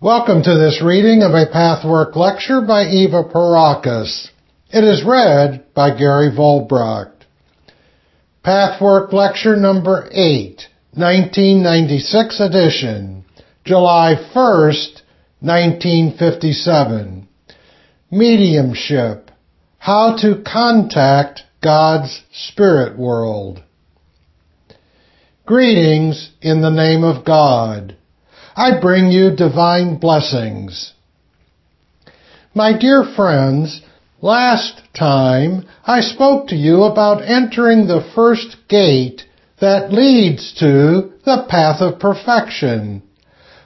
Welcome to this reading of a Pathwork lecture by Eva Pierrakos. It is read by Gary Volbracht. Pathwork lecture number 8, 1996 edition, July 1st, 1957. Mediumship. How to contact God's spirit world. Greetings in the name of God. I bring you divine blessings. My dear friends, last time I spoke to you about entering the first gate that leads to the path of perfection.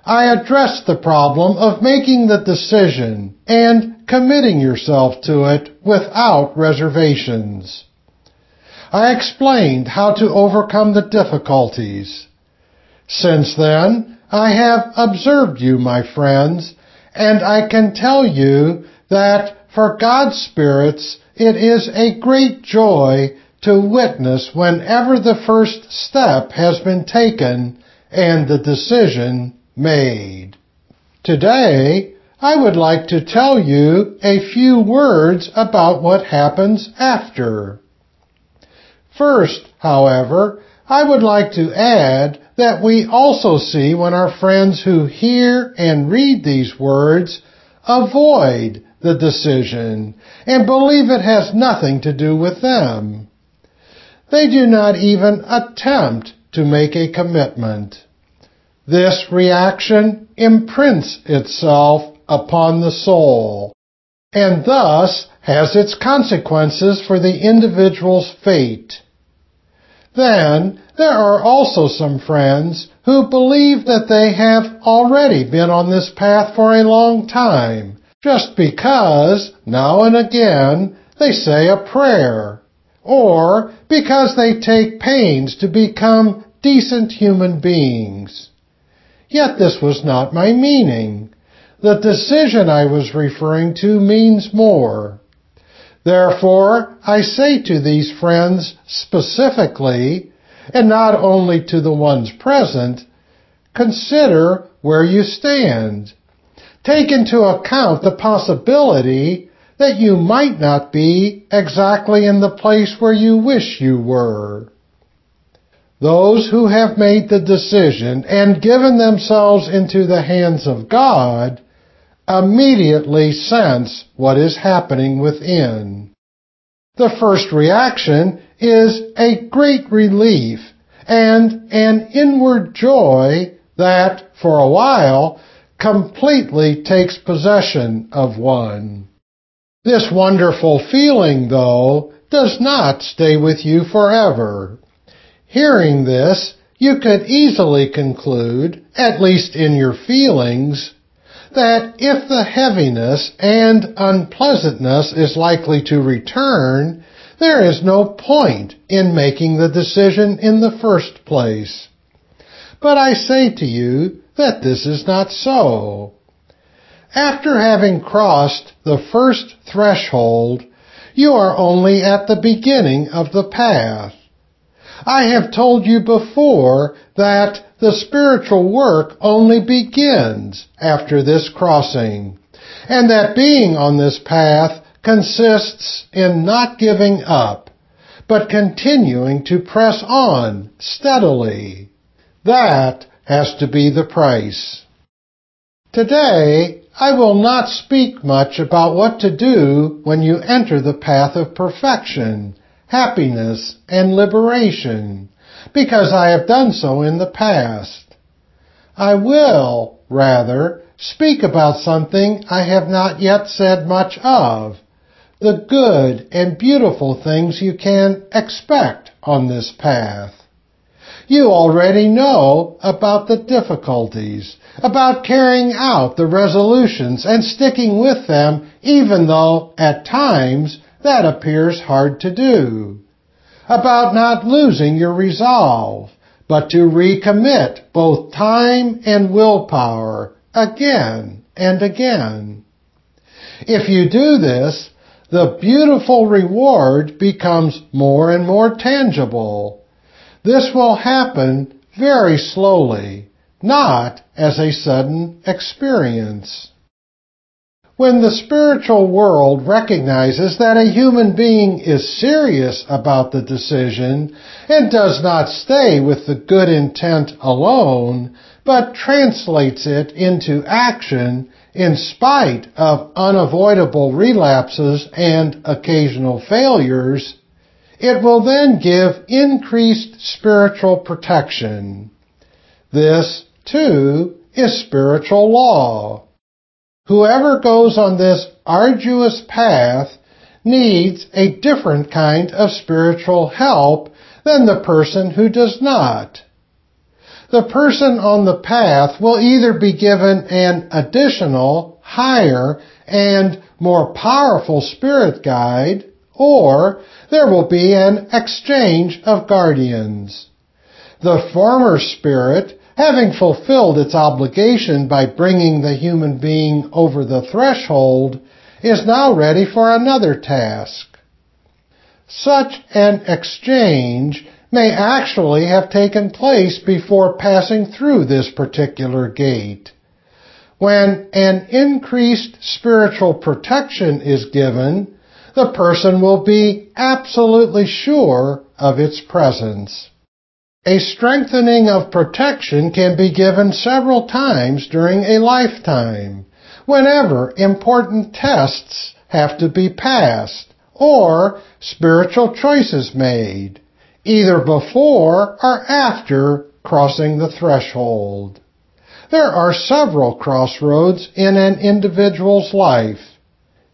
I addressed the problem of making the decision and committing yourself to it without reservations. I explained how to overcome the difficulties. Since then, I have observed you, my friends, and I can tell you that for God's spirits it is a great joy to witness whenever the first step has been taken and the decision made. Today, I would like to tell you a few words about what happens after. First, however, I would like to add that we also see when our friends who hear and read these words avoid the decision and believe it has nothing to do with them. They do not even attempt to make a commitment. This reaction imprints itself upon the soul and thus has its consequences for the individual's fate. Then there are also some friends who believe that they have already been on this path for a long time, just because now and again they say a prayer, or because they take pains to become decent human beings. Yet this was not my meaning. The decision I was referring to means more. Therefore, I say to these friends specifically, and not only to the ones present, consider where you stand. Take into account the possibility that you might not be exactly in the place where you wish you were. Those who have made the decision and given themselves into the hands of God immediately sense what is happening within. The first reaction is a great relief and an inward joy that, for a while, completely takes possession of one. This wonderful feeling, though, does not stay with you forever. Hearing this, you could easily conclude, at least in your feelings, that if the heaviness and unpleasantness is likely to return, there is no point in making the decision in the first place. But I say to you that this is not so. After having crossed the first threshold, you are only at the beginning of the path. I have told you before that the spiritual work only begins after this crossing, and that being on this path consists in not giving up, but continuing to press on steadily. That has to be the price. Today, I will not speak much about what to do when you enter the path of perfection happiness, and liberation, because I have done so in the past. I will, rather, speak about something I have not yet said much of, the good and beautiful things you can expect on this path. You already know about the difficulties, about carrying out the resolutions and sticking with them even though at times that appears hard to do. About not losing your resolve, but to recommit both time and willpower again and again. If you do this, the beautiful reward becomes more and more tangible. This will happen very slowly, not as a sudden experience. When the spiritual world recognizes that a human being is serious about the decision and does not stay with the good intent alone, but translates it into action in spite of unavoidable relapses and occasional failures, it will then give increased spiritual protection. This, too, is spiritual law. Whoever goes on this arduous path needs a different kind of spiritual help than the person who does not. The person on the path will either be given an additional, higher, and more powerful spirit guide, or there will be an exchange of guardians. The former spirit having fulfilled its obligation by bringing the human being over the threshold, is now ready for another task. Such an exchange may actually have taken place before passing through this particular gate. When an increased spiritual protection is given, the person will be absolutely sure of its presence. A strengthening of protection can be given several times during a lifetime, whenever important tests have to be passed or spiritual choices made, either before or after crossing the threshold. There are several crossroads in an individual's life.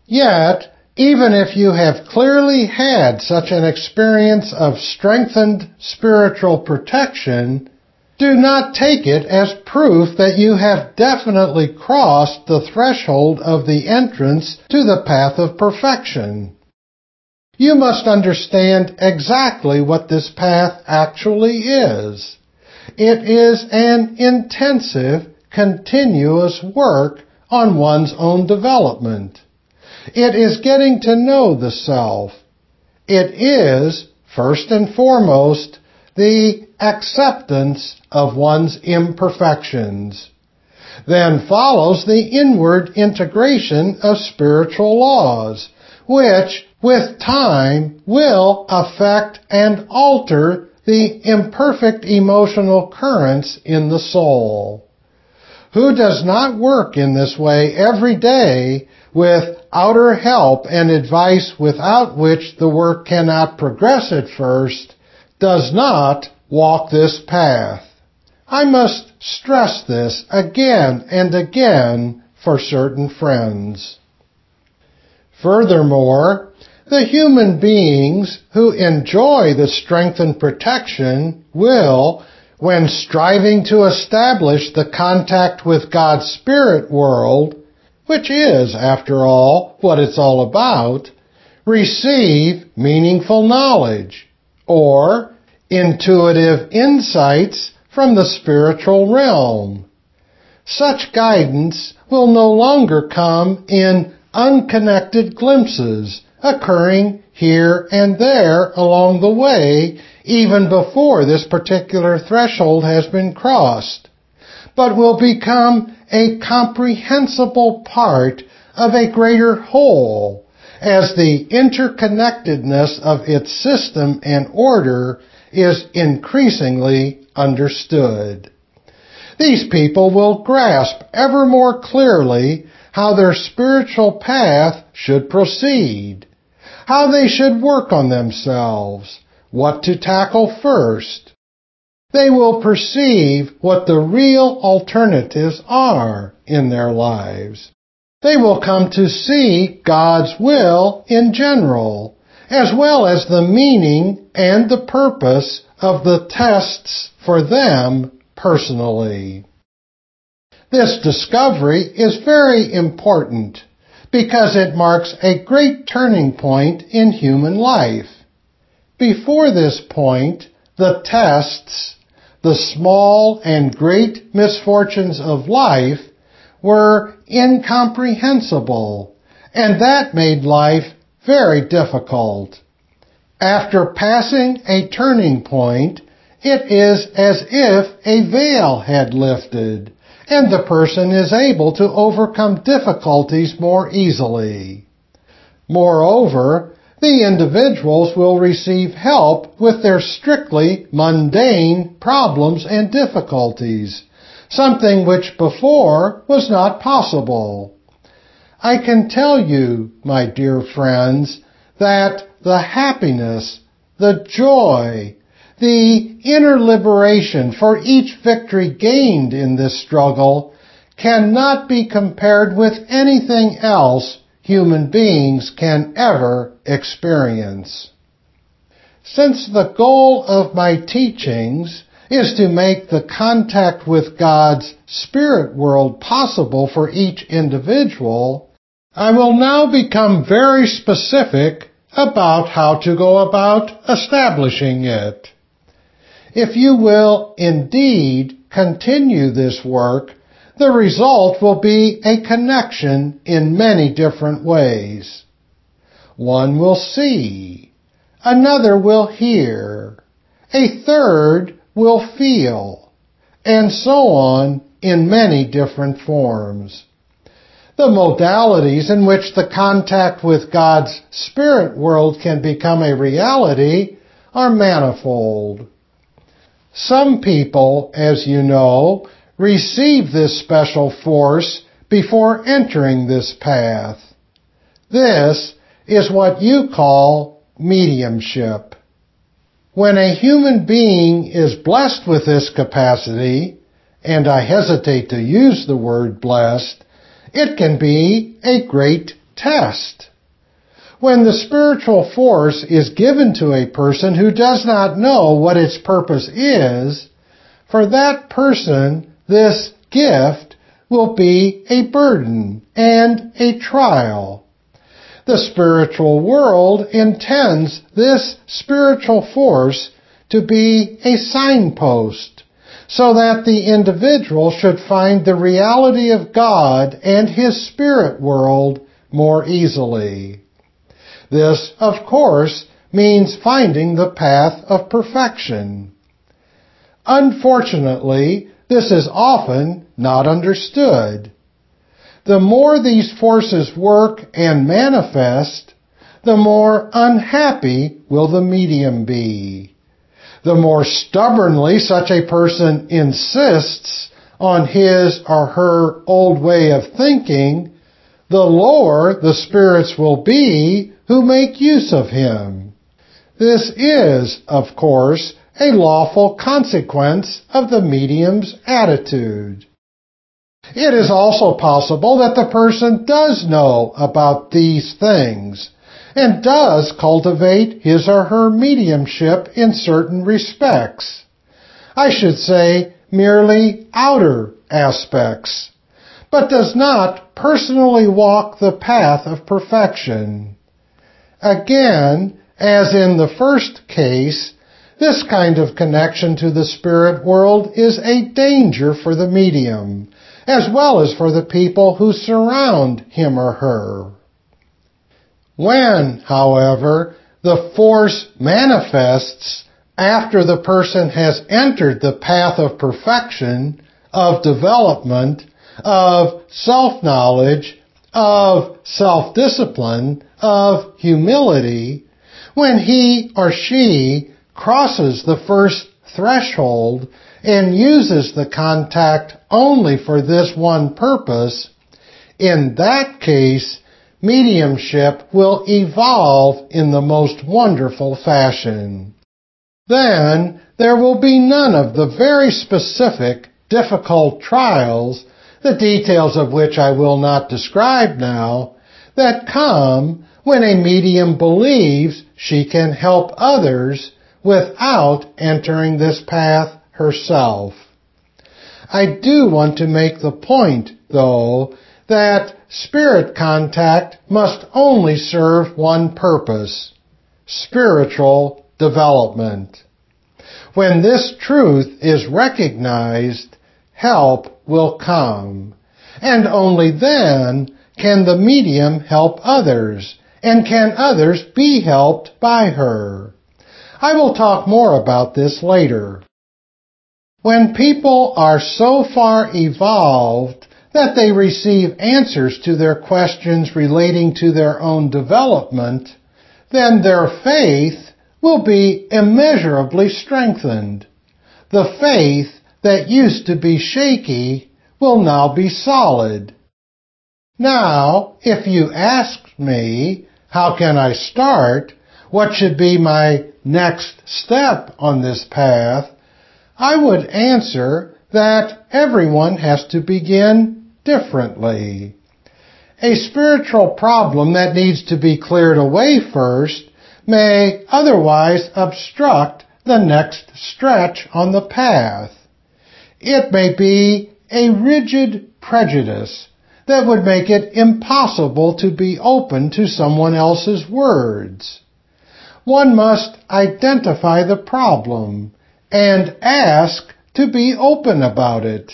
Yet, even if you have clearly had such an experience of strengthened spiritual protection, do not take it as proof that you have definitely crossed the threshold of the entrance to the path of perfection. You must understand exactly what this path actually is. It is an intensive, continuous work on one's own development. It is getting to know the self. It is, first and foremost, the acceptance of one's imperfections. Then follows the inward integration of spiritual laws, which, with time, will affect and alter the imperfect emotional currents in the soul. Who does not work in this way every day with outer help and advice without which the work cannot progress at first, does not walk this path. I must stress this again and again for certain friends. Furthermore, the human beings who enjoy the strength and protection will, when striving to establish the contact with God's spirit world, which is, after all, what it's all about, receive meaningful knowledge or intuitive insights from the spiritual realm. Such guidance will no longer come in unconnected glimpses occurring here and there along the way even before this particular threshold has been crossed, but will become a comprehensible part of a greater whole as the interconnectedness of its system and order is increasingly understood. These people will grasp ever more clearly how their spiritual path should proceed, how they should work on themselves, what to tackle first, they will perceive what the real alternatives are in their lives. They will come to see God's will in general, as well as the meaning and the purpose of the tests for them personally. This discovery is very important because it marks a great turning point in human life. Before this point, the tests the small and great misfortunes of life were incomprehensible, and that made life very difficult. After passing a turning point, it is as if a veil had lifted, and the person is able to overcome difficulties more easily. Moreover, the individuals will receive help with their strictly mundane problems and difficulties, something which before was not possible. I can tell you, my dear friends, that the happiness, the joy, the inner liberation for each victory gained in this struggle cannot be compared with anything else human beings can ever experience. Since the goal of my teachings is to make the contact with God's spirit world possible for each individual, I will now become very specific about how to go about establishing it. If you will indeed continue this work, the result will be a connection in many different ways. One will see, another will hear, a third will feel, and so on in many different forms. The modalities in which the contact with God's spirit world can become a reality are manifold. Some people, as you know, receive this special force before entering this path. This is what you call mediumship. When a human being is blessed with this capacity, and I hesitate to use the word blessed, it can be a great test. When the spiritual force is given to a person who does not know what its purpose is, for that person this gift will be a burden and a trial. The spiritual world intends this spiritual force to be a signpost so that the individual should find the reality of God and His spirit world more easily. This, of course, means finding the path of perfection. Unfortunately, this is often not understood. The more these forces work and manifest, the more unhappy will the medium be. The more stubbornly such a person insists on his or her old way of thinking, the lower the spirits will be who make use of him. This is, of course, a lawful consequence of the medium's attitude. It is also possible that the person does know about these things and does cultivate his or her mediumship in certain respects. I should say merely outer aspects, but does not personally walk the path of perfection. Again, as in the first case, this kind of connection to the spirit world is a danger for the medium, as well as for the people who surround him or her. When, however, the force manifests after the person has entered the path of perfection, of development, of self-knowledge, of self-discipline, of humility, when he or she crosses the first threshold and uses the contact only for this one purpose, in that case, mediumship will evolve in the most wonderful fashion. Then there will be none of the very specific, difficult trials, the details of which I will not describe now, that come when a medium believes she can help others without entering this path herself. I do want to make the point, though, that spirit contact must only serve one purpose, spiritual development. When this truth is recognized, help will come. And only then can the medium help others, and can others be helped by her. I will talk more about this later. When people are so far evolved that they receive answers to their questions relating to their own development, then their faith will be immeasurably strengthened. The faith that used to be shaky will now be solid. Now, if you ask me, how can I start? What should be my next step on this path? I would answer that everyone has to begin differently. A spiritual problem that needs to be cleared away first may otherwise obstruct the next stretch on the path. It may be a rigid prejudice that would make it impossible to be open to someone else's words. One must identify the problem and ask to be open about it.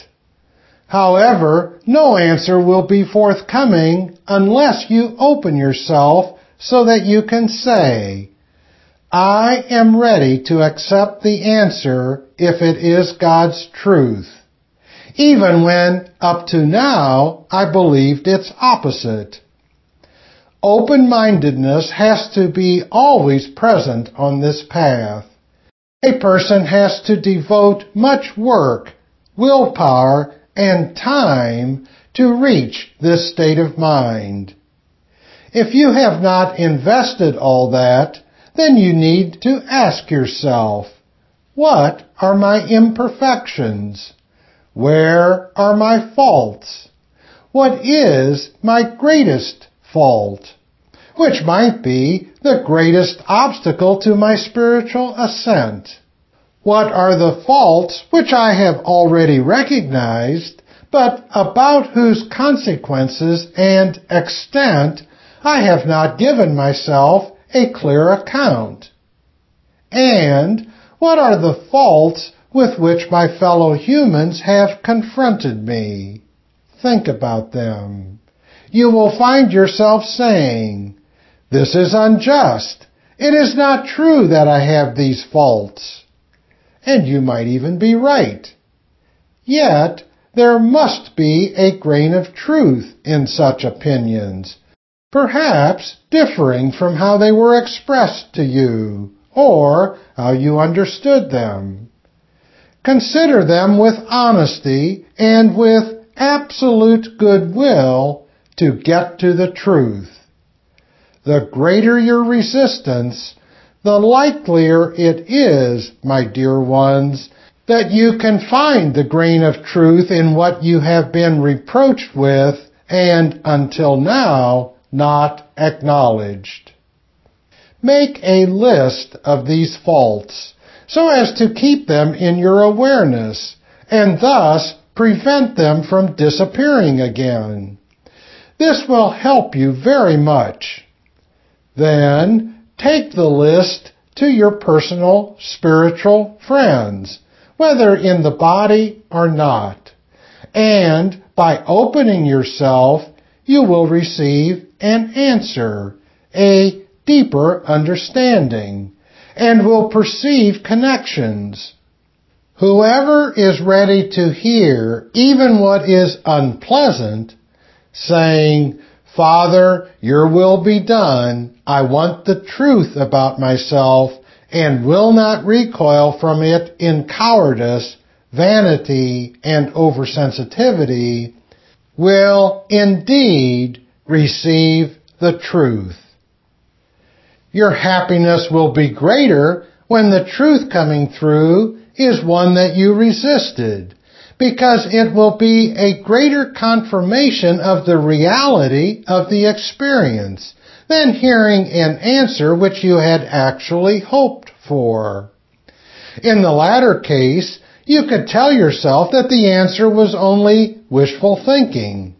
However, no answer will be forthcoming unless you open yourself so that you can say, I am ready to accept the answer if it is God's truth, even when up to now I believed its opposite. Open-mindedness has to be always present on this path. A person has to devote much work, willpower, and time to reach this state of mind. If you have not invested all that, then you need to ask yourself, what are my imperfections? Where are my faults? What is my greatest fault? Which might be the greatest obstacle to my spiritual ascent. What are the faults which I have already recognized, but about whose consequences and extent I have not given myself a clear account? And what are the faults with which my fellow humans have confronted me? Think about them. You will find yourself saying, This is unjust. It is not true that I have these faults. And you might even be right. Yet, there must be a grain of truth in such opinions perhaps differing from how they were expressed to you or how you understood them. Consider them with honesty and with absolute goodwill to get to the truth. The greater your resistance, the likelier it is, my dear ones, that you can find the grain of truth in what you have been reproached with and until now not acknowledged. Make a list of these faults so as to keep them in your awareness and thus prevent them from disappearing again. This will help you very much. Then take the list to your personal spiritual friends, whether in the body or not. And by opening yourself, you will receive an answer, a deeper understanding, and will perceive connections. Whoever is ready to hear even what is unpleasant, saying, Father, your will be done. I want the truth about myself and will not recoil from it in cowardice, vanity, and oversensitivity, will indeed receive the truth. Your happiness will be greater when the truth coming through is one that you resisted, because it will be a greater confirmation of the reality of the experience than hearing an answer which you had actually hoped for. In the latter case, you could tell yourself that the answer was only wishful thinking.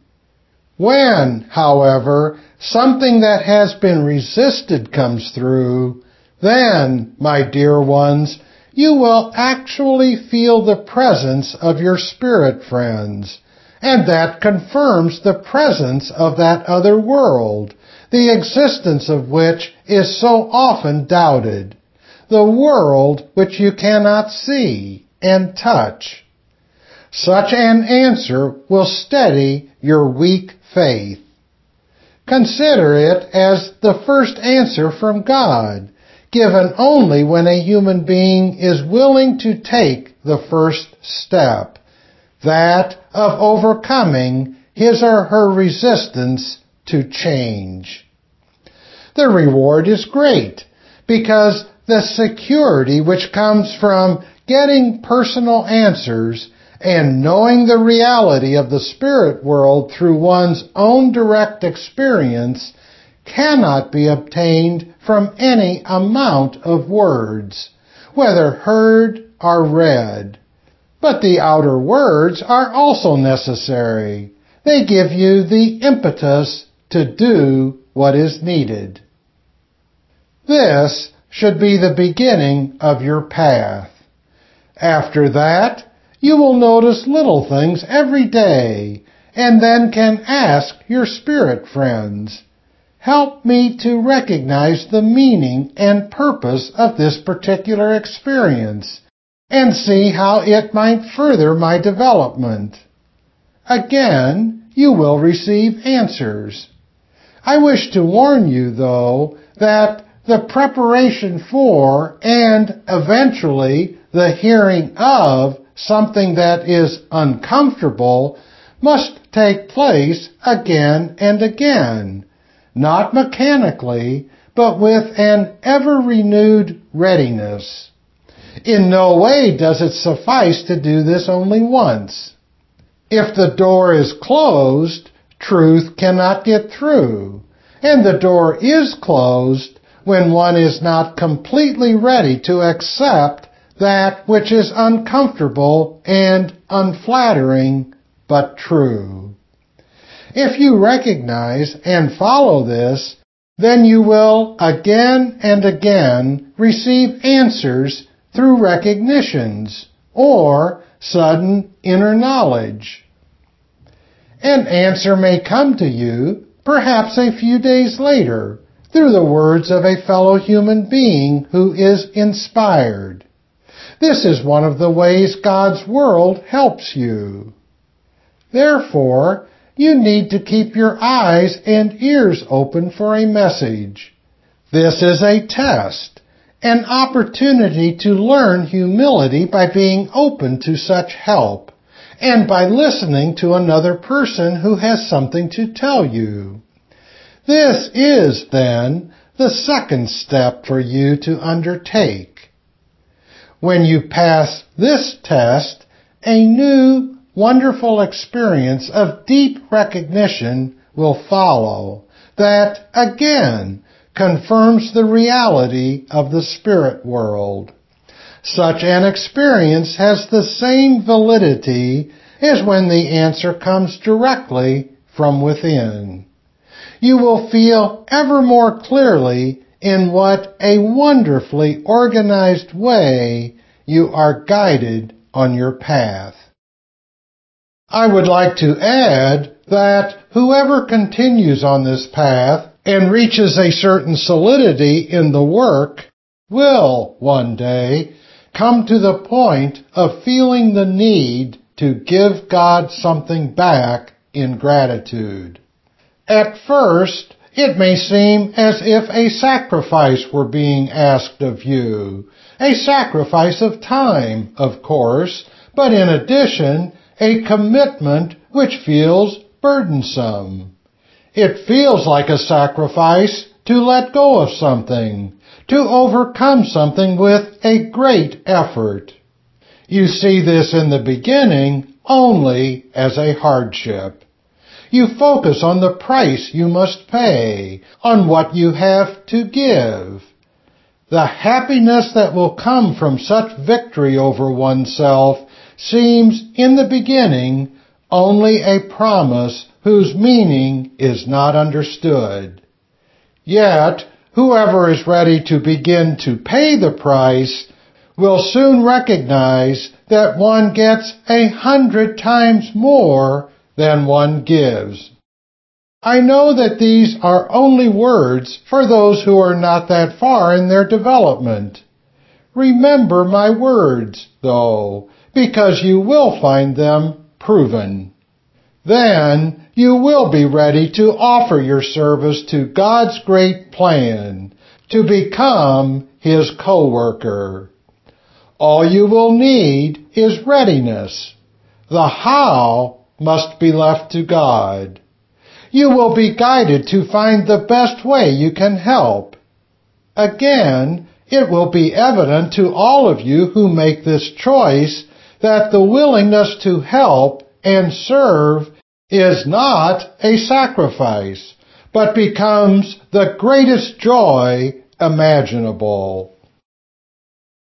When, however, something that has been resisted comes through, then, my dear ones, you will actually feel the presence of your spirit friends. And that confirms the presence of that other world, the existence of which is so often doubted. The world which you cannot see and touch. Such an answer will steady your weak faith. Consider it as the first answer from God, given only when a human being is willing to take the first step, that of overcoming his or her resistance to change. The reward is great because the security which comes from getting personal answers and knowing the reality of the spirit world through one's own direct experience cannot be obtained from any amount of words, whether heard or read. But the outer words are also necessary. They give you the impetus to do what is needed. This should be the beginning of your path. After that, you will notice little things every day and then can ask your spirit friends, help me to recognize the meaning and purpose of this particular experience and see how it might further my development. Again, you will receive answers. I wish to warn you, though, that the preparation for and eventually the hearing of something that is uncomfortable must take place again and again, not mechanically, but with an ever renewed readiness. In no way does it suffice to do this only once. If the door is closed, truth cannot get through, and the door is closed when one is not completely ready to accept that which is uncomfortable and unflattering, but true. If you recognize and follow this, then you will again and again receive answers through recognitions or sudden inner knowledge. An answer may come to you perhaps a few days later through the words of a fellow human being who is inspired. This is one of the ways God's world helps you. Therefore, you need to keep your eyes and ears open for a message. This is a test, an opportunity to learn humility by being open to such help and by listening to another person who has something to tell you. This is, then, the second step for you to undertake. When you pass this test, a new, wonderful experience of deep recognition will follow that, again, confirms the reality of the spirit world. Such an experience has the same validity as when the answer comes directly from within. You will feel ever more clearly in what a wonderfully organized way you are guided on your path. I would like to add that whoever continues on this path and reaches a certain solidity in the work will one day come to the point of feeling the need to give God something back in gratitude. At first, it may seem as if a sacrifice were being asked of you. A sacrifice of time, of course, but in addition, a commitment which feels burdensome. It feels like a sacrifice to let go of something, to overcome something with a great effort. You see this in the beginning only as a hardship. You focus on the price you must pay, on what you have to give. The happiness that will come from such victory over oneself seems in the beginning only a promise whose meaning is not understood. Yet, whoever is ready to begin to pay the price will soon recognize that one gets a hundred times more than one gives. I know that these are only words for those who are not that far in their development. Remember my words, though, because you will find them proven. Then you will be ready to offer your service to God's great plan to become His co-worker. All you will need is readiness. The how must be left to God. You will be guided to find the best way you can help. Again, it will be evident to all of you who make this choice that the willingness to help and serve is not a sacrifice, but becomes the greatest joy imaginable.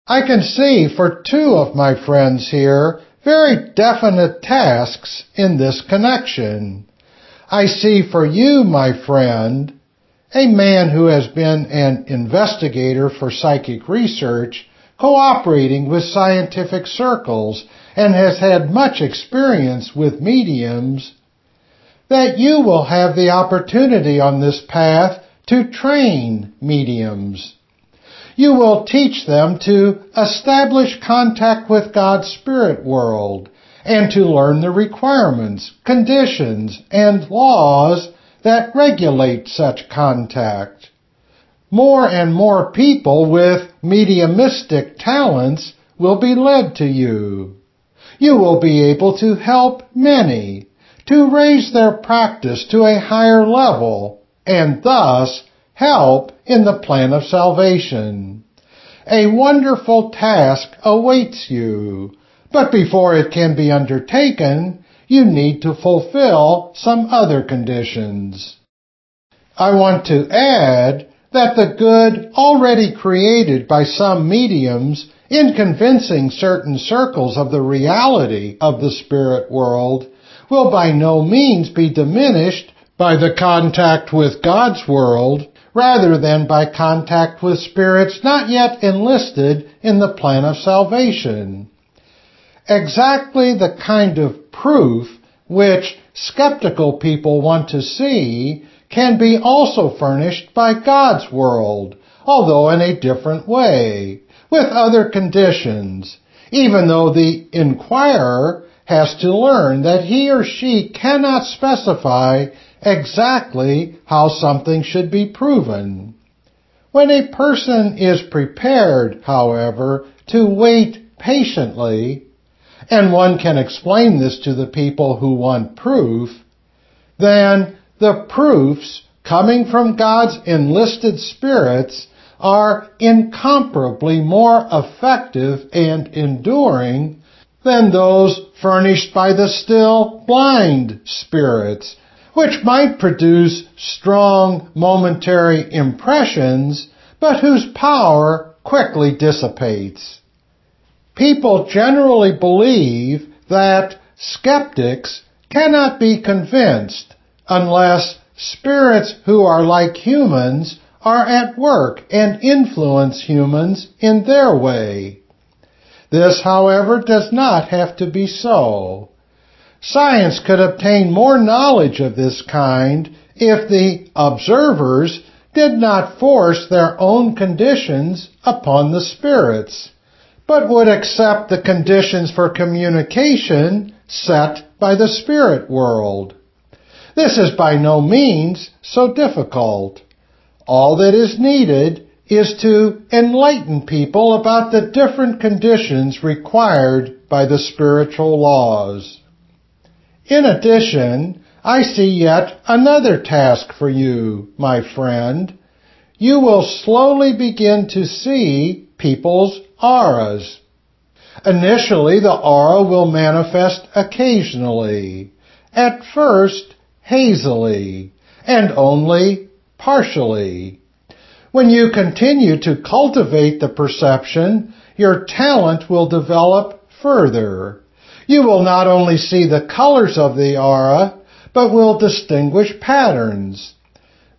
I can see for two of my friends here very definite tasks in this connection. I see for you, my friend, a man who has been an investigator for psychic research, cooperating with scientific circles, and has had much experience with mediums, that you will have the opportunity on this path to train mediums. You will teach them to establish contact with God's spirit world and to learn the requirements, conditions, and laws that regulate such contact. More and more people with mediumistic talents will be led to you. You will be able to help many to raise their practice to a higher level and thus help in the plan of salvation. A wonderful task awaits you, but before it can be undertaken, you need to fulfill some other conditions. I want to add that the good already created by some mediums in convincing certain circles of the reality of the spirit world will by no means be diminished by the contact with God's world rather than by contact with spirits not yet enlisted in the plan of salvation. Exactly the kind of proof which skeptical people want to see can be also furnished by God's world, although in a different way, with other conditions, even though the inquirer has to learn that he or she cannot specify exactly how something should be proven. When a person is prepared, however, to wait patiently, and one can explain this to the people who want proof, then the proofs coming from God's enlisted spirits are incomparably more effective and enduring than those furnished by the still blind spirits, which might produce strong momentary impressions, but whose power quickly dissipates. People generally believe that skeptics cannot be convinced unless spirits who are like humans are at work and influence humans in their way. This, however, does not have to be so. Science could obtain more knowledge of this kind if the observers did not force their own conditions upon the spirits, but would accept the conditions for communication set by the spirit world. This is by no means so difficult. All that is needed is to enlighten people about the different conditions required by the spiritual laws. In addition, I see yet another task for you, my friend. You will slowly begin to see people's auras. Initially, the aura will manifest occasionally, at first hazily, and only partially. When you continue to cultivate the perception, your talent will develop further. You will not only see the colors of the aura, but will distinguish patterns.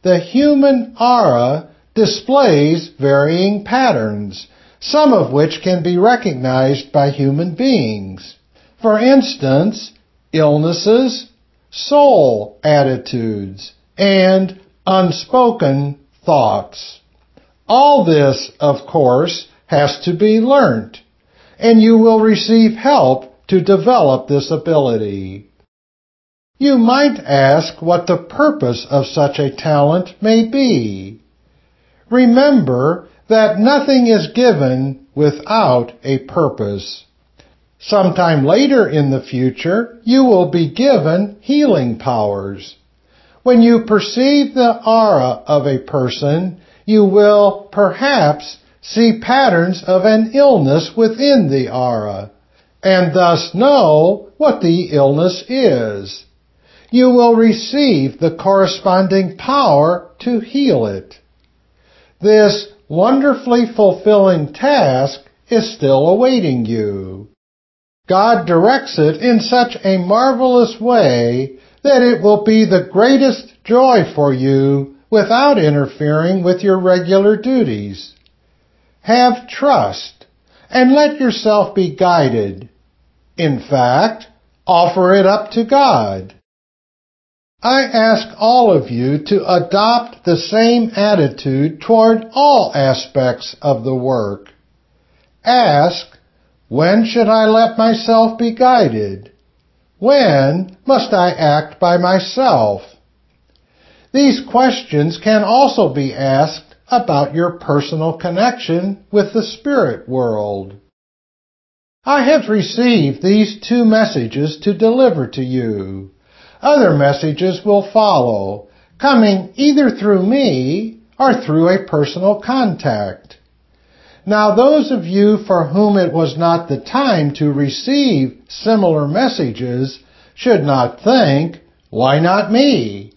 The human aura displays varying patterns, some of which can be recognized by human beings. For instance, illnesses, soul attitudes, and unspoken thoughts. All this, of course, has to be learnt. and you will receive help to develop this ability. You might ask what the purpose of such a talent may be. Remember that nothing is given without a purpose. Sometime later in the future, you will be given healing powers. When you perceive the aura of a person, you will perhaps see patterns of an illness within the aura, and thus know what the illness is. You will receive the corresponding power to heal it. This wonderfully fulfilling task is still awaiting you. God directs it in such a marvelous way that it will be the greatest joy for you without interfering with your regular duties. Have trust and let yourself be guided. In fact, offer it up to God. I ask all of you to adopt the same attitude toward all aspects of the work. Ask, when should I let myself be guided? When must I act by myself? These questions can also be asked about your personal connection with the spirit world. I have received these two messages to deliver to you. Other messages will follow, coming either through me or through a personal contact. Now those of you for whom it was not the time to receive similar messages should not think, why not me?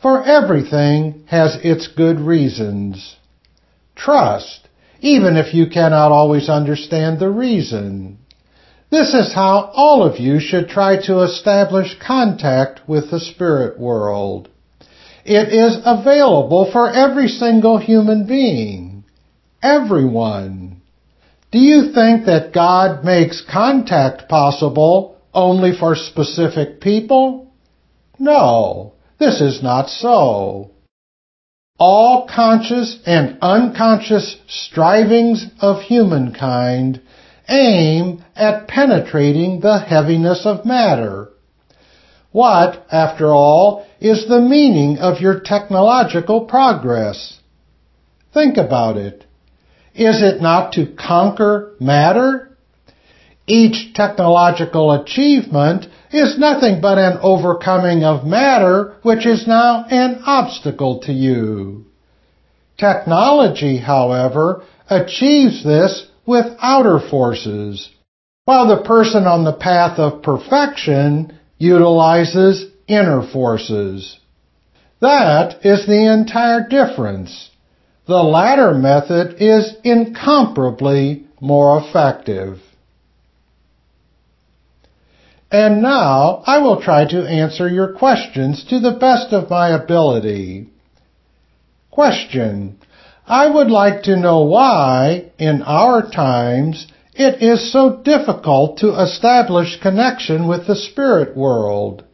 For everything has its good reasons. Trust, even if you cannot always understand the reason. This is how all of you should try to establish contact with the spirit world. It is available for every single human being. Everyone. Do you think that God makes contact possible only for specific people? No, this is not so. All conscious and unconscious strivings of humankind aim at penetrating the heaviness of matter. What, after all, is the meaning of your technological progress? Think about it. Is it not to conquer matter? Each technological achievement is nothing but an overcoming of matter which is now an obstacle to you. Technology, however, achieves this with outer forces, while the person on the path of perfection utilizes inner forces. That is the entire difference. The latter method is incomparably more effective. And now I will try to answer your questions to the best of my ability. Question. I would like to know why, in our times, it is so difficult to establish connection with the spirit world.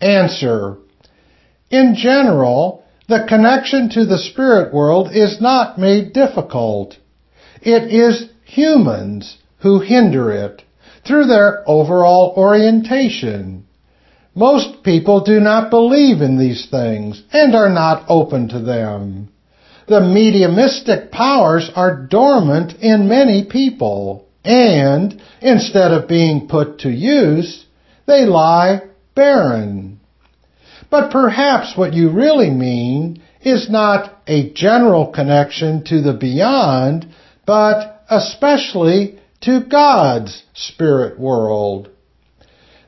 Answer. In general, the connection to the spirit world is not made difficult. It is humans who hinder it through their overall orientation. Most people do not believe in these things and are not open to them the mediumistic powers are dormant in many people, and instead of being put to use, they lie barren. But perhaps what you really mean is not a general connection to the beyond, but especially to God's spirit world.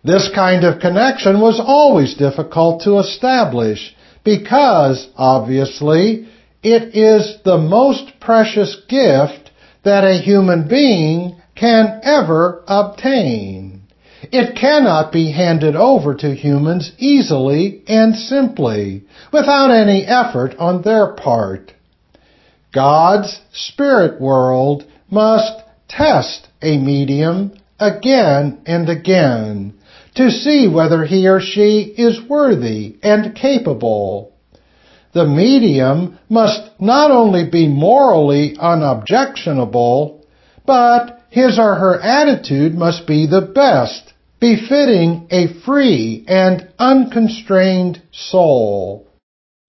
This kind of connection was always difficult to establish because, obviously, it is the most precious gift that a human being can ever obtain. It cannot be handed over to humans easily and simply, without any effort on their part. God's spirit world must test a medium again and again to see whether he or she is worthy and capable the medium must not only be morally unobjectionable, but his or her attitude must be the best, befitting a free and unconstrained soul.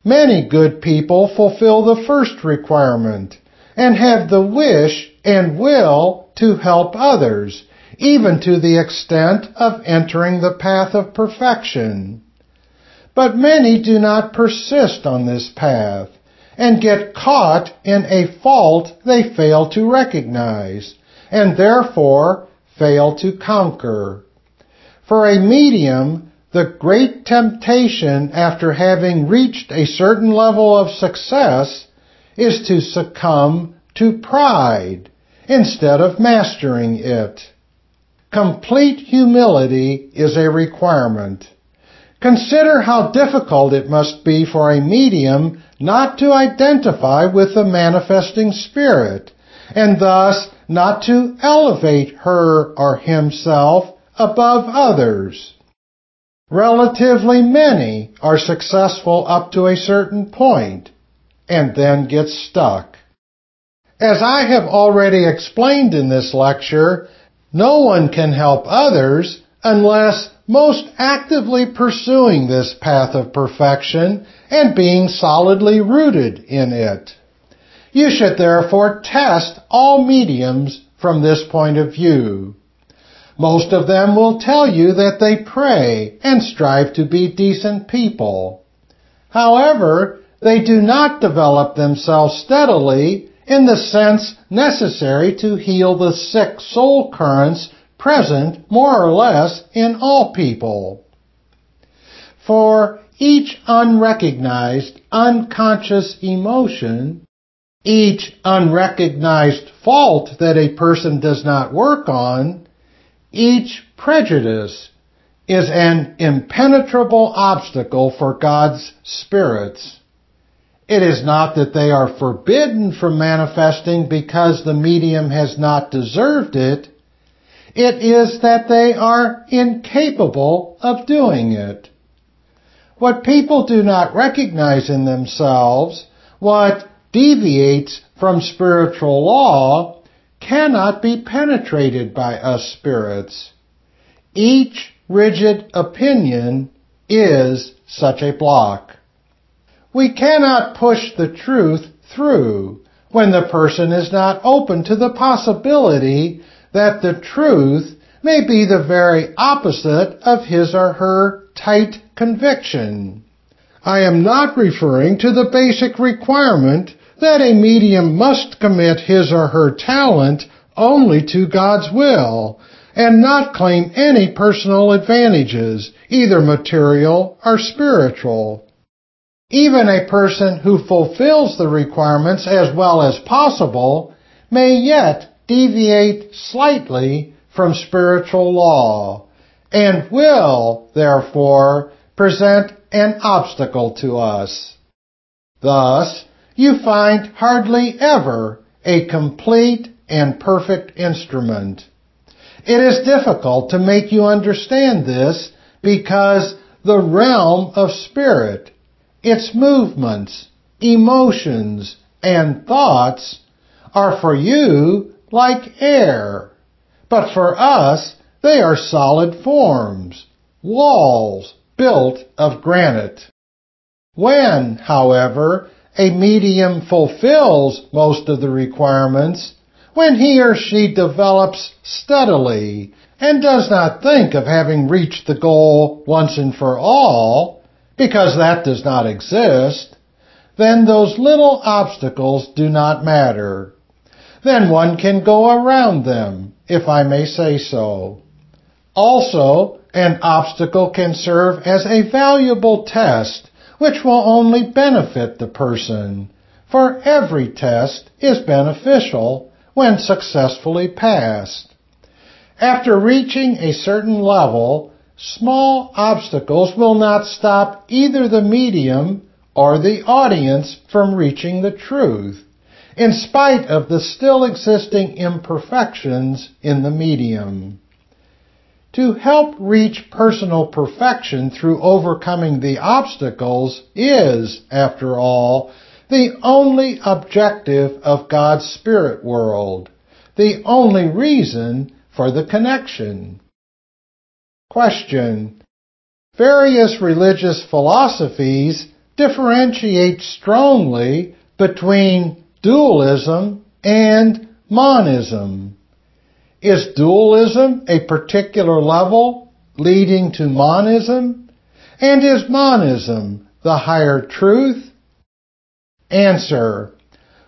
Many good people fulfill the first requirement and have the wish and will to help others, even to the extent of entering the path of perfection. But many do not persist on this path and get caught in a fault they fail to recognize and therefore fail to conquer. For a medium, the great temptation after having reached a certain level of success is to succumb to pride instead of mastering it. Complete humility is a requirement. Consider how difficult it must be for a medium not to identify with the manifesting spirit, and thus not to elevate her or himself above others. Relatively many are successful up to a certain point and then get stuck. As I have already explained in this lecture, no one can help others unless most actively pursuing this path of perfection and being solidly rooted in it. You should therefore test all mediums from this point of view. Most of them will tell you that they pray and strive to be decent people. However, they do not develop themselves steadily in the sense necessary to heal the sick soul currents present more or less in all people. For each unrecognized, unconscious emotion, each unrecognized fault that a person does not work on, each prejudice is an impenetrable obstacle for God's spirits. It is not that they are forbidden from manifesting because the medium has not deserved it. It is that they are incapable of doing it. What people do not recognize in themselves, what deviates from spiritual law, cannot be penetrated by us spirits. Each rigid opinion is such a block. We cannot push the truth through when the person is not open to the possibility that the truth may be the very opposite of his or her tight conviction. I am not referring to the basic requirement that a medium must commit his or her talent only to God's will and not claim any personal advantages, either material or spiritual. Even a person who fulfills the requirements as well as possible may yet deviate slightly from spiritual law and will, therefore, present an obstacle to us. Thus, you find hardly ever a complete and perfect instrument. It is difficult to make you understand this because the realm of spirit, its movements, emotions, and thoughts are for you like air. But for us, they are solid forms, walls built of granite. When, however, a medium fulfills most of the requirements when he or she develops steadily and does not think of having reached the goal once and for all, because that does not exist, then those little obstacles do not matter. Then one can go around them, if I may say so. Also, an obstacle can serve as a valuable test which will only benefit the person, for every test is beneficial when successfully passed. After reaching a certain level, small obstacles will not stop either the medium or the audience from reaching the truth, in spite of the still existing imperfections in the medium. To help reach personal perfection through overcoming the obstacles is, after all, the only objective of God's spirit world, the only reason for the connection. Question. Various religious philosophies differentiate strongly between dualism and monism. Is dualism a particular level leading to monism? And is monism the higher truth? Answer.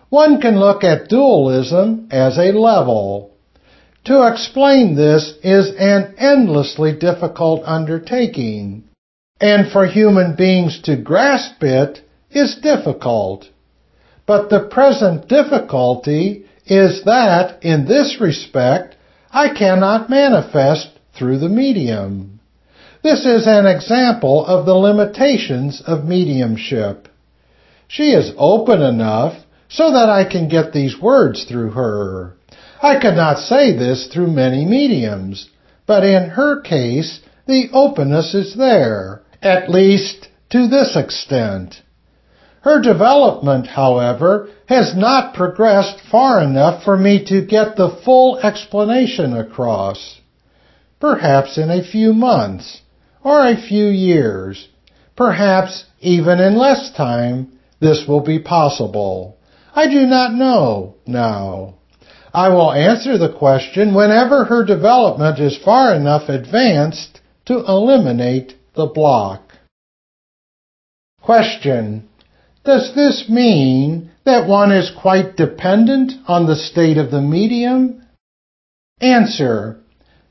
One can look at dualism as a level. To explain this is an endlessly difficult undertaking, and for human beings to grasp it is difficult. But the present difficulty is that, in this respect, I cannot manifest through the medium. This is an example of the limitations of mediumship. She is open enough so that I can get these words through her. I could not say this through many mediums, but in her case, the openness is there, at least to this extent. Her development, however, has not progressed far enough for me to get the full explanation across. Perhaps in a few months, or a few years, perhaps even in less time, this will be possible. I do not know now. I will answer the question whenever her development is far enough advanced to eliminate the block. Question. Does this mean that one is quite dependent on the state of the medium? Answer.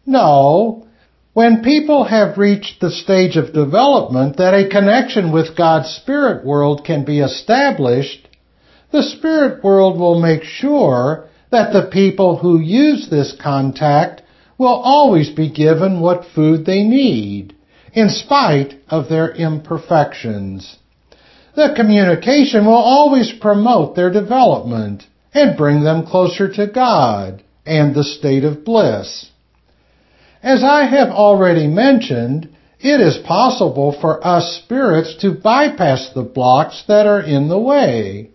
No. When people have reached the stage of development that a connection with God's spirit world can be established, the spirit world will make sure that the people who use this contact will always be given what food they need, in spite of their imperfections. The communication will always promote their development and bring them closer to God and the state of bliss. As I have already mentioned, it is possible for us spirits to bypass the blocks that are in the way.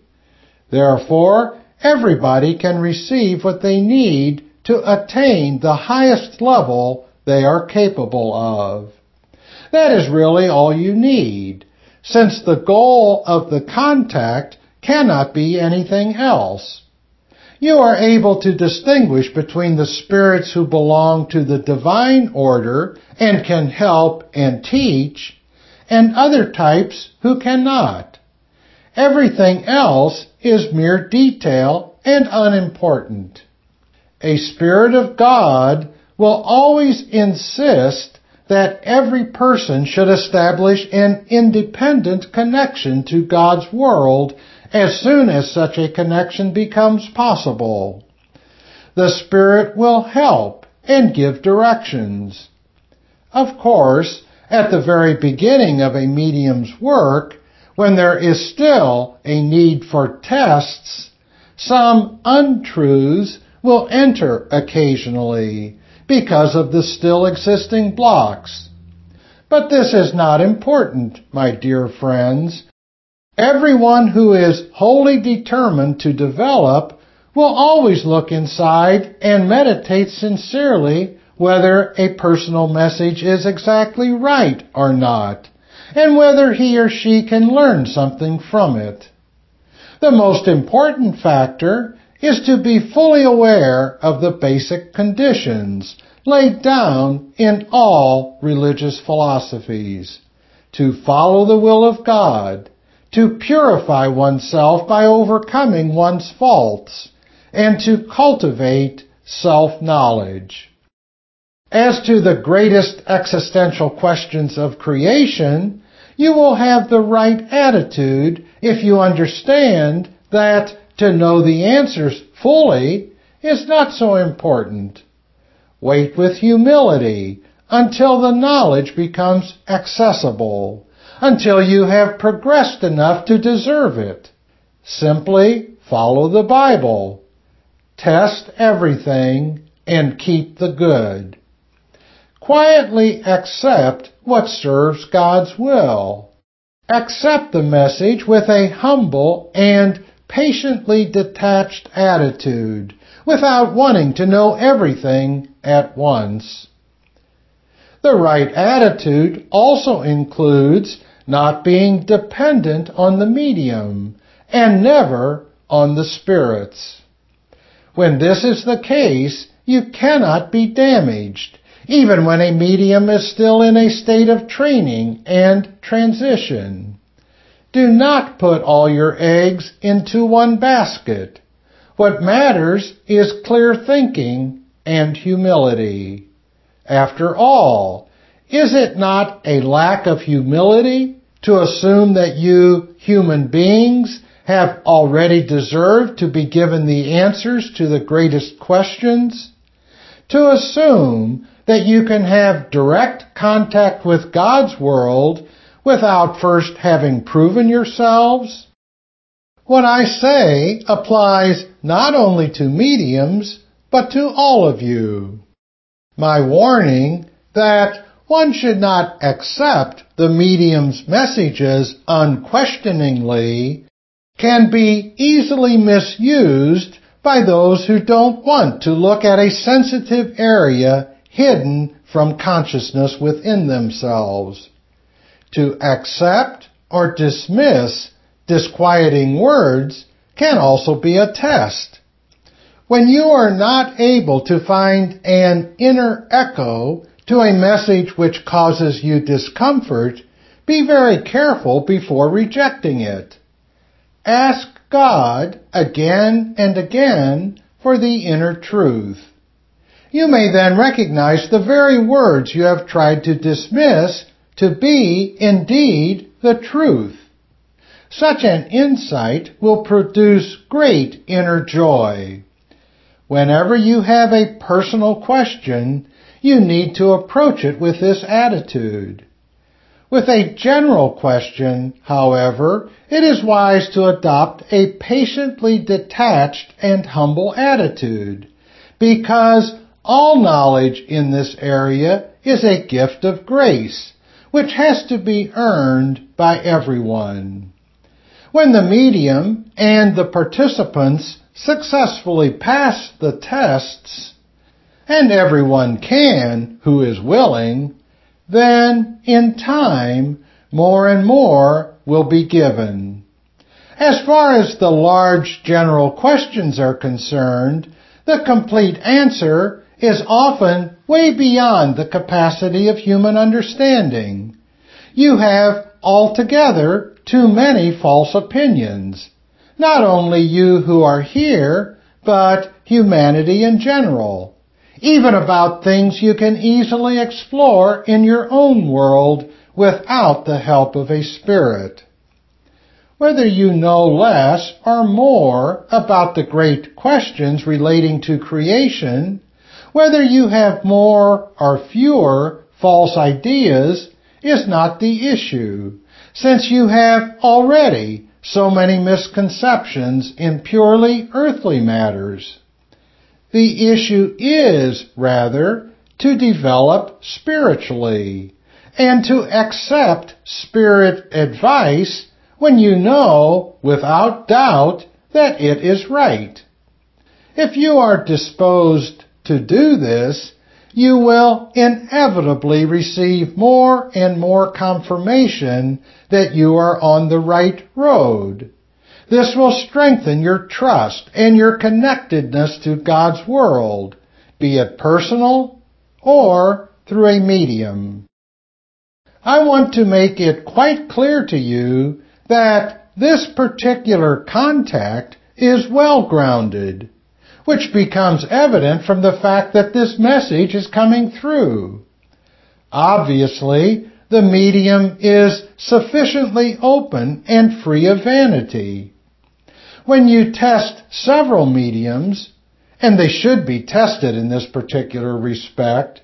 Therefore, everybody can receive what they need to attain the highest level they are capable of. That is really all you need, since the goal of the contact cannot be anything else. You are able to distinguish between the spirits who belong to the divine order and can help and teach, and other types who cannot. Everything else is mere detail and unimportant. A Spirit of God will always insist that every person should establish an independent connection to God's world as soon as such a connection becomes possible. The Spirit will help and give directions. Of course, at the very beginning of a medium's work, when there is still a need for tests, some untruths will enter occasionally because of the still existing blocks. But this is not important, my dear friends. Everyone who is wholly determined to develop will always look inside and meditate sincerely whether a personal message is exactly right or not and whether he or she can learn something from it. The most important factor is to be fully aware of the basic conditions laid down in all religious philosophies, to follow the will of God, to purify oneself by overcoming one's faults, and to cultivate self-knowledge. As to the greatest existential questions of creation, you will have the right attitude if you understand that to know the answers fully is not so important. Wait with humility until the knowledge becomes accessible, until you have progressed enough to deserve it. Simply follow the Bible. Test everything and keep the good. Quietly accept what serves God's will. Accept the message with a humble and patiently detached attitude, without wanting to know everything at once. The right attitude also includes not being dependent on the medium and never on the spirits. When this is the case, you cannot be damaged, even when a medium is still in a state of training and transition. Do not put all your eggs into one basket. What matters is clear thinking and humility. After all, is it not a lack of humility to assume that you human beings have already deserved to be given the answers to the greatest questions? To assume that you can have direct contact with God's world without first having proven yourselves? What I say applies not only to mediums, but to all of you. My warning that one should not accept the medium's messages unquestioningly can be easily misused by those who don't want to look at a sensitive area hidden from consciousness within themselves. To accept or dismiss disquieting words can also be a test. When you are not able to find an inner echo to a message which causes you discomfort, be very careful before rejecting it. Ask God again and again for the inner truth. You may then recognize the very words you have tried to dismiss to be indeed the truth. Such an insight will produce great inner joy. Whenever you have a personal question, you need to approach it with this attitude. With a general question, however, it is wise to adopt a patiently detached and humble attitude, because all knowledge in this area is a gift of grace, which has to be earned by everyone. When the medium and the participants successfully pass the tests, and everyone can who is willing, then in time more and more will be given. As far as the large general questions are concerned, the complete answer is often way beyond the capacity of human understanding. You have altogether too many false opinions. Not only you who are here, but humanity in general. Even about things you can easily explore in your own world without the help of a spirit. Whether you know less or more about the great questions relating to creation, whether you have more or fewer false ideas is not the issue since you have already so many misconceptions in purely earthly matters. The issue is, rather, to develop spiritually and to accept spirit advice when you know without doubt that it is right. If you are disposed to do this, you will inevitably receive more and more confirmation that you are on the right road. This will strengthen your trust and your connectedness to God's world, be it personal or through a medium. I want to make it quite clear to you that this particular contact is well grounded which becomes evident from the fact that this message is coming through. Obviously, the medium is sufficiently open and free of vanity. When you test several mediums, and they should be tested in this particular respect,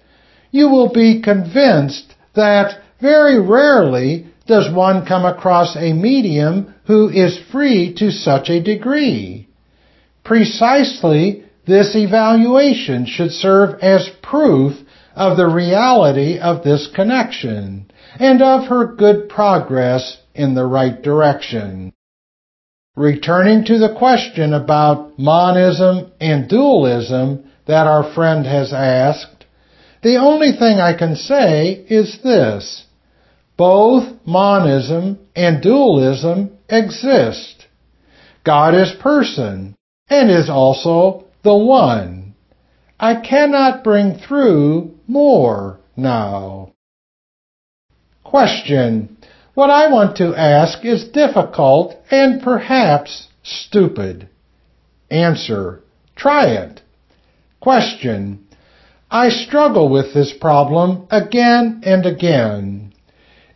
you will be convinced that very rarely does one come across a medium who is free to such a degree. Precisely this evaluation should serve as proof of the reality of this connection and of her good progress in the right direction. returning to the question about monism and dualism that our friend has asked, the only thing I can say is this. Both monism and dualism exist. God is person and is also the one. I cannot bring through more now. Question. What I want to ask is difficult and perhaps stupid. Answer. Try it. Question. I struggle with this problem again and again.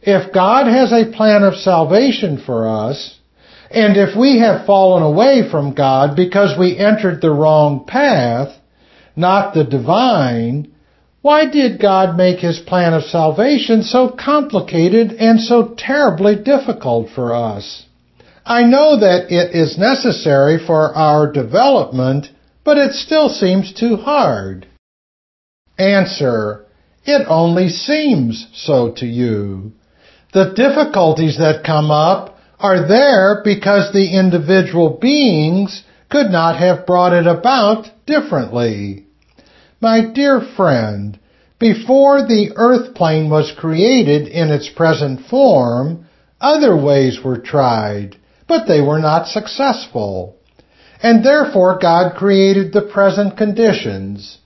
If God has a plan of salvation for us, and if we have fallen away from God because we entered the wrong path, not the divine, why did God make his plan of salvation so complicated and so terribly difficult for us? I know that it is necessary for our development, but it still seems too hard. Answer. It only seems so to you. The difficulties that come up are there because the individual beings could not have brought it about differently. My dear friend, before the earth plane was created in its present form, other ways were tried, but they were not successful. And therefore God created the present conditions.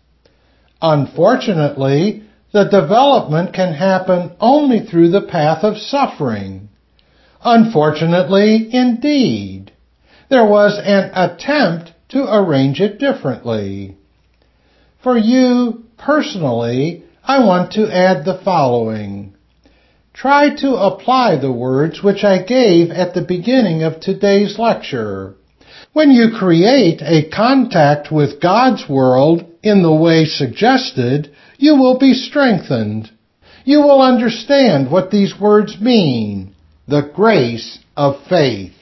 Unfortunately, the development can happen only through the path of suffering. Unfortunately, indeed, there was an attempt to arrange it differently. For you, personally, I want to add the following. Try to apply the words which I gave at the beginning of today's lecture. When you create a contact with God's world in the way suggested, you will be strengthened. You will understand what these words mean. The grace of faith.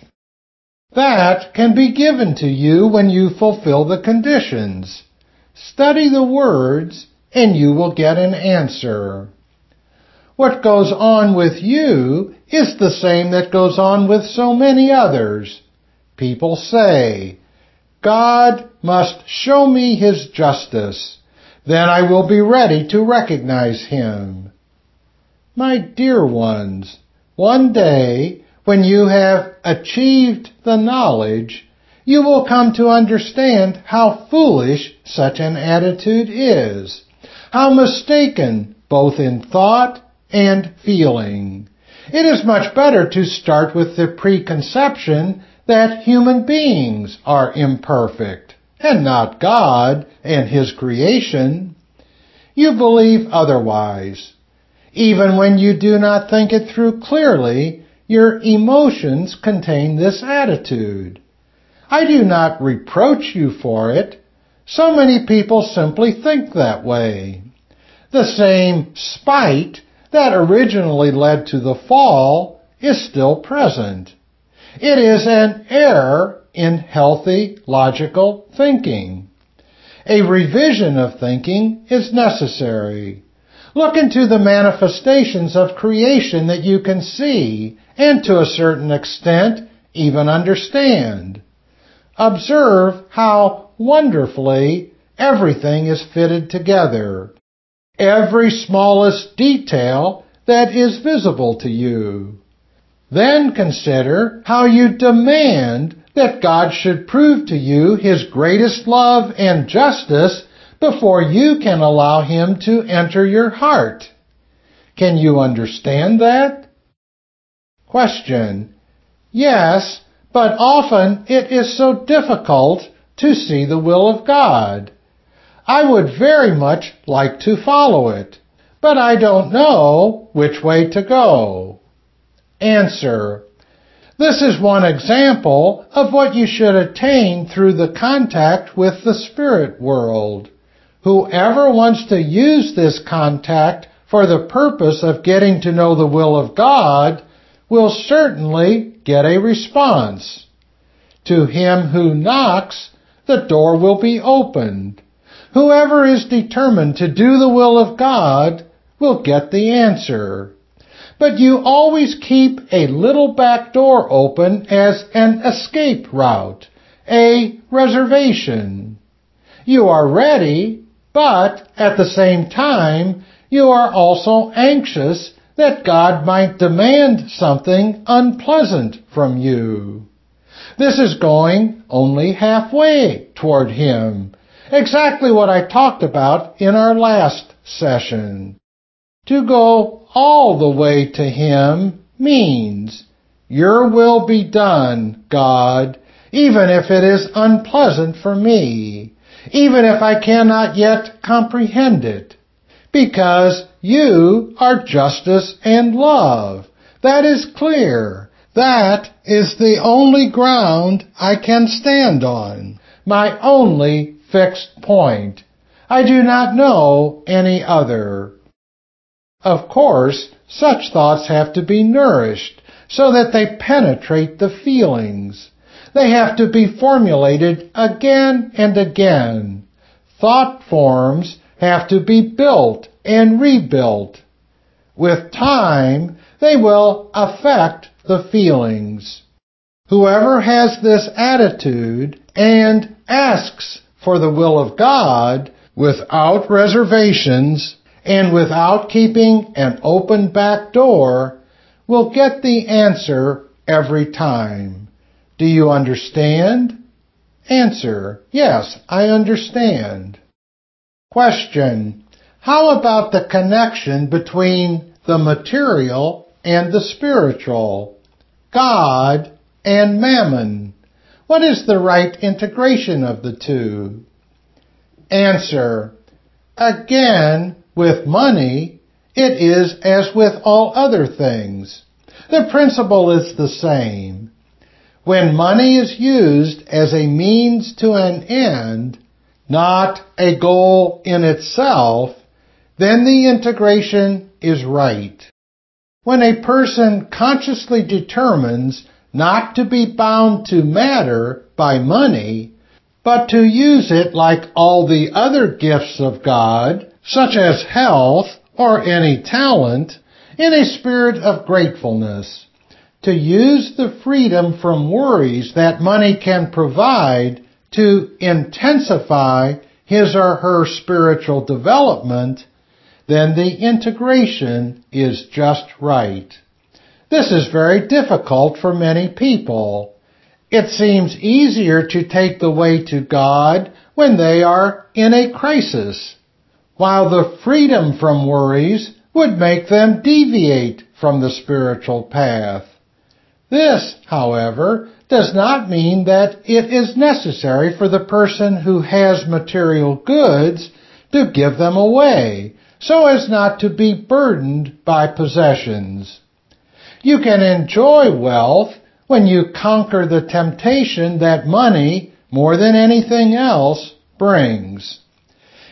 That can be given to you when you fulfill the conditions. Study the words and you will get an answer. What goes on with you is the same that goes on with so many others. People say, God must show me his justice. Then I will be ready to recognize him. My dear ones, one day when you have achieved the knowledge you will come to understand how foolish such an attitude is, how mistaken both in thought and feeling. It is much better to start with the preconception that human beings are imperfect and not God and His creation. You believe otherwise. Even when you do not think it through clearly, your emotions contain this attitude. I do not reproach you for it. So many people simply think that way. The same spite that originally led to the fall is still present. It is an error in healthy, logical thinking. A revision of thinking is necessary. Look into the manifestations of creation that you can see and to a certain extent even understand. Observe how wonderfully everything is fitted together. Every smallest detail that is visible to you. Then consider how you demand that God should prove to you His greatest love and justice before you can allow Him to enter your heart. Can you understand that? Question. Yes, but often it is so difficult to see the will of God. I would very much like to follow it, but I don't know which way to go. Answer. This is one example of what you should attain through the contact with the spirit world. Whoever wants to use this contact for the purpose of getting to know the will of God will certainly get a response. To him who knocks, the door will be opened. Whoever is determined to do the will of God will get the answer. but you always keep a little back door open as an escape route, a reservation. You are ready, but at the same time, you are also anxious that God might demand something unpleasant from you. This is going only halfway toward Him. Exactly what I talked about in our last session. To go all the way to Him means, Your will be done, God, even if it is unpleasant for me, even if I cannot yet comprehend it, because you are justice and love. That is clear. That is the only ground I can stand on, my only fixed point. I do not know any other. Of course, such thoughts have to be nourished so that they penetrate the feelings. They have to be formulated again and again. Thought forms have to be built and rebuilt. With time, they will affect the feelings. Whoever has this attitude and asks for the will of God without reservations and without keeping an open back door will get the answer every time. Do you understand? Answer, yes, I understand. Question, how about the connection between the material and the spiritual? God and mammon. What is the right integration of the two? Answer. Again, with money, it is as with all other things. The principle is the same. When money is used as a means to an end, not a goal in itself, then the integration is right. When a person consciously determines not to be bound to matter by money, but to use it like all the other gifts of God, such as health or any talent, in a spirit of gratefulness. To use the freedom from worries that money can provide to intensify his or her spiritual development then the integration is just right. This is very difficult for many people. It seems easier to take the way to God when they are in a crisis, while the freedom from worries would make them deviate from the spiritual path. This, however, does not mean that it is necessary for the person who has material goods to give them away so as not to be burdened by possessions. You can enjoy wealth when you conquer the temptation that money, more than anything else, brings.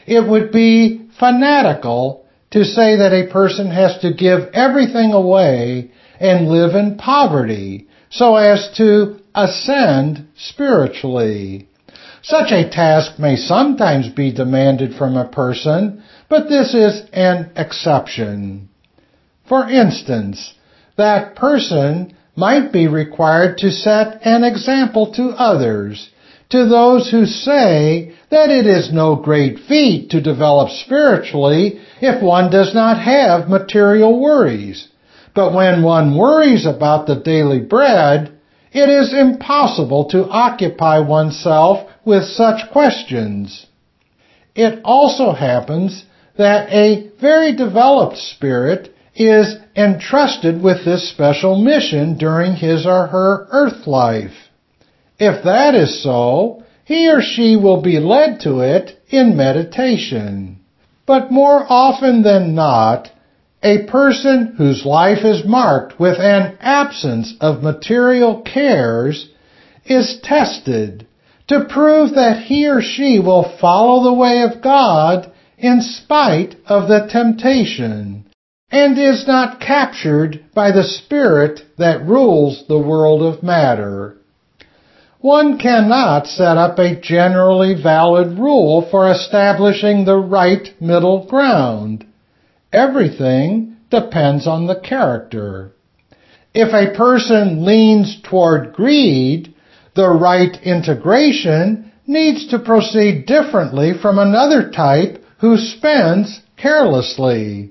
It would be fanatical to say that a person has to give everything away and live in poverty so as to ascend spiritually. Such a task may sometimes be demanded from a person but this is an exception. For instance, that person might be required to set an example to others, to those who say that it is no great feat to develop spiritually if one does not have material worries. But when one worries about the daily bread, it is impossible to occupy oneself with such questions. It also happens that a very developed spirit is entrusted with this special mission during his or her earth life. If that is so, he or she will be led to it in meditation. But more often than not, a person whose life is marked with an absence of material cares is tested to prove that he or she will follow the way of God in spite of the temptation, and is not captured by the spirit that rules the world of matter. One cannot set up a generally valid rule for establishing the right middle ground. Everything depends on the character. If a person leans toward greed, the right integration needs to proceed differently from another type who spends carelessly.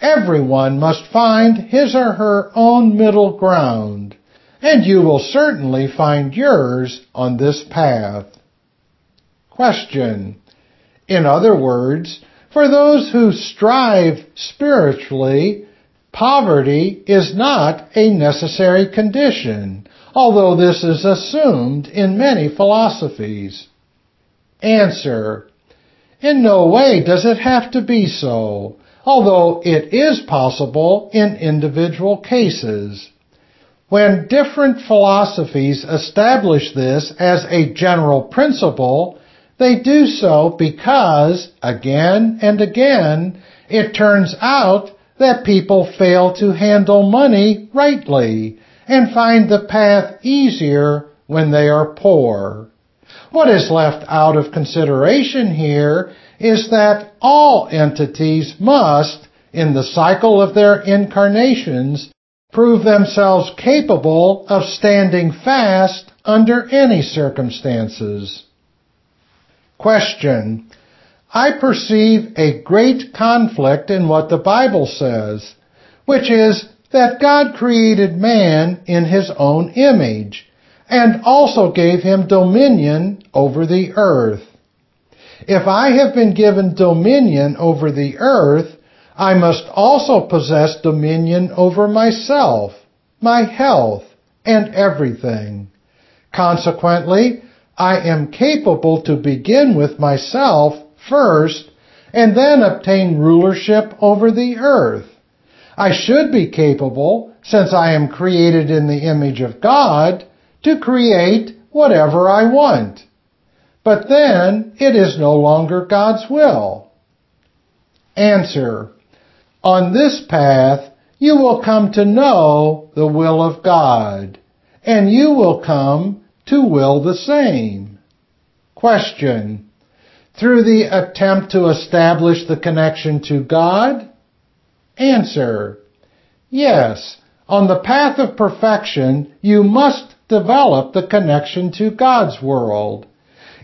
Everyone must find his or her own middle ground, and you will certainly find yours on this path. Question. In other words, for those who strive spiritually, poverty is not a necessary condition, although this is assumed in many philosophies. Answer. In no way does it have to be so, although it is possible in individual cases. When different philosophies establish this as a general principle, they do so because, again and again, it turns out that people fail to handle money rightly and find the path easier when they are poor. What is left out of consideration here is that all entities must, in the cycle of their incarnations, prove themselves capable of standing fast under any circumstances. Question. I perceive a great conflict in what the Bible says, which is that God created man in his own image and also gave him dominion over the earth. If I have been given dominion over the earth, I must also possess dominion over myself, my health, and everything. Consequently, I am capable to begin with myself first and then obtain rulership over the earth. I should be capable, since I am created in the image of God, to create whatever I want. But then it is no longer God's will. Answer. On this path, you will come to know the will of God, and you will come to will the same. Question. Through the attempt to establish the connection to God? Answer. Yes. On the path of perfection, you must develop the connection to God's world.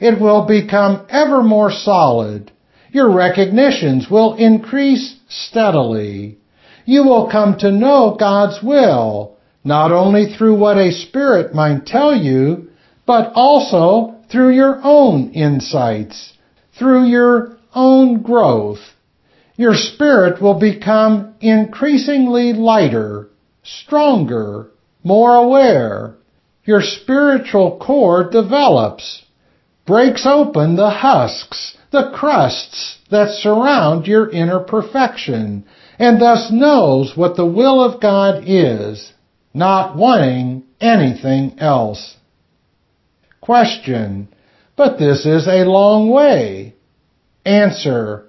It will become ever more solid. Your recognitions will increase steadily. You will come to know God's will, not only through what a spirit might tell you, but also through your own insights, through your own growth. Your spirit will become increasingly lighter, stronger, more aware. Your spiritual core develops, breaks open the husks, the crusts that surround your inner perfection, and thus knows what the will of God is, not wanting anything else. Question. But this is a long way. Answer.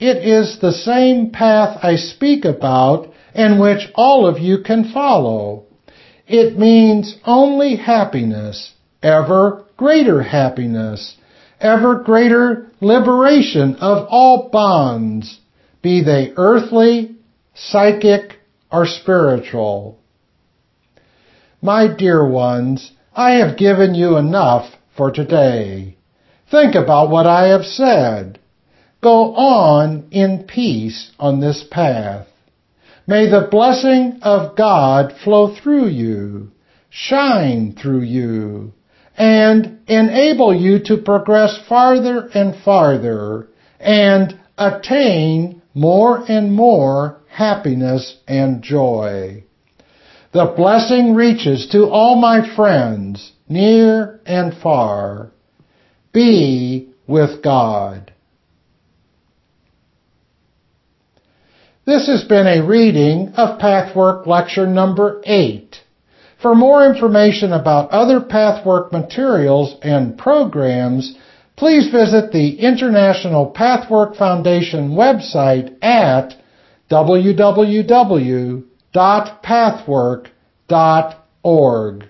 It is the same path I speak about and which all of you can follow. It means only happiness, ever greater happiness, ever greater liberation of all bonds, be they earthly, psychic, or spiritual. My dear ones, I have given you enough for today. Think about what I have said. Go on in peace on this path. May the blessing of God flow through you, shine through you, and enable you to progress farther and farther and attain more and more happiness and joy. The blessing reaches to all my friends, near and far. Be with God. This has been a reading of Pathwork Lecture number 8. For more information about other Pathwork materials and programs, please visit the International Pathwork Foundation website at www www.pathwork.org.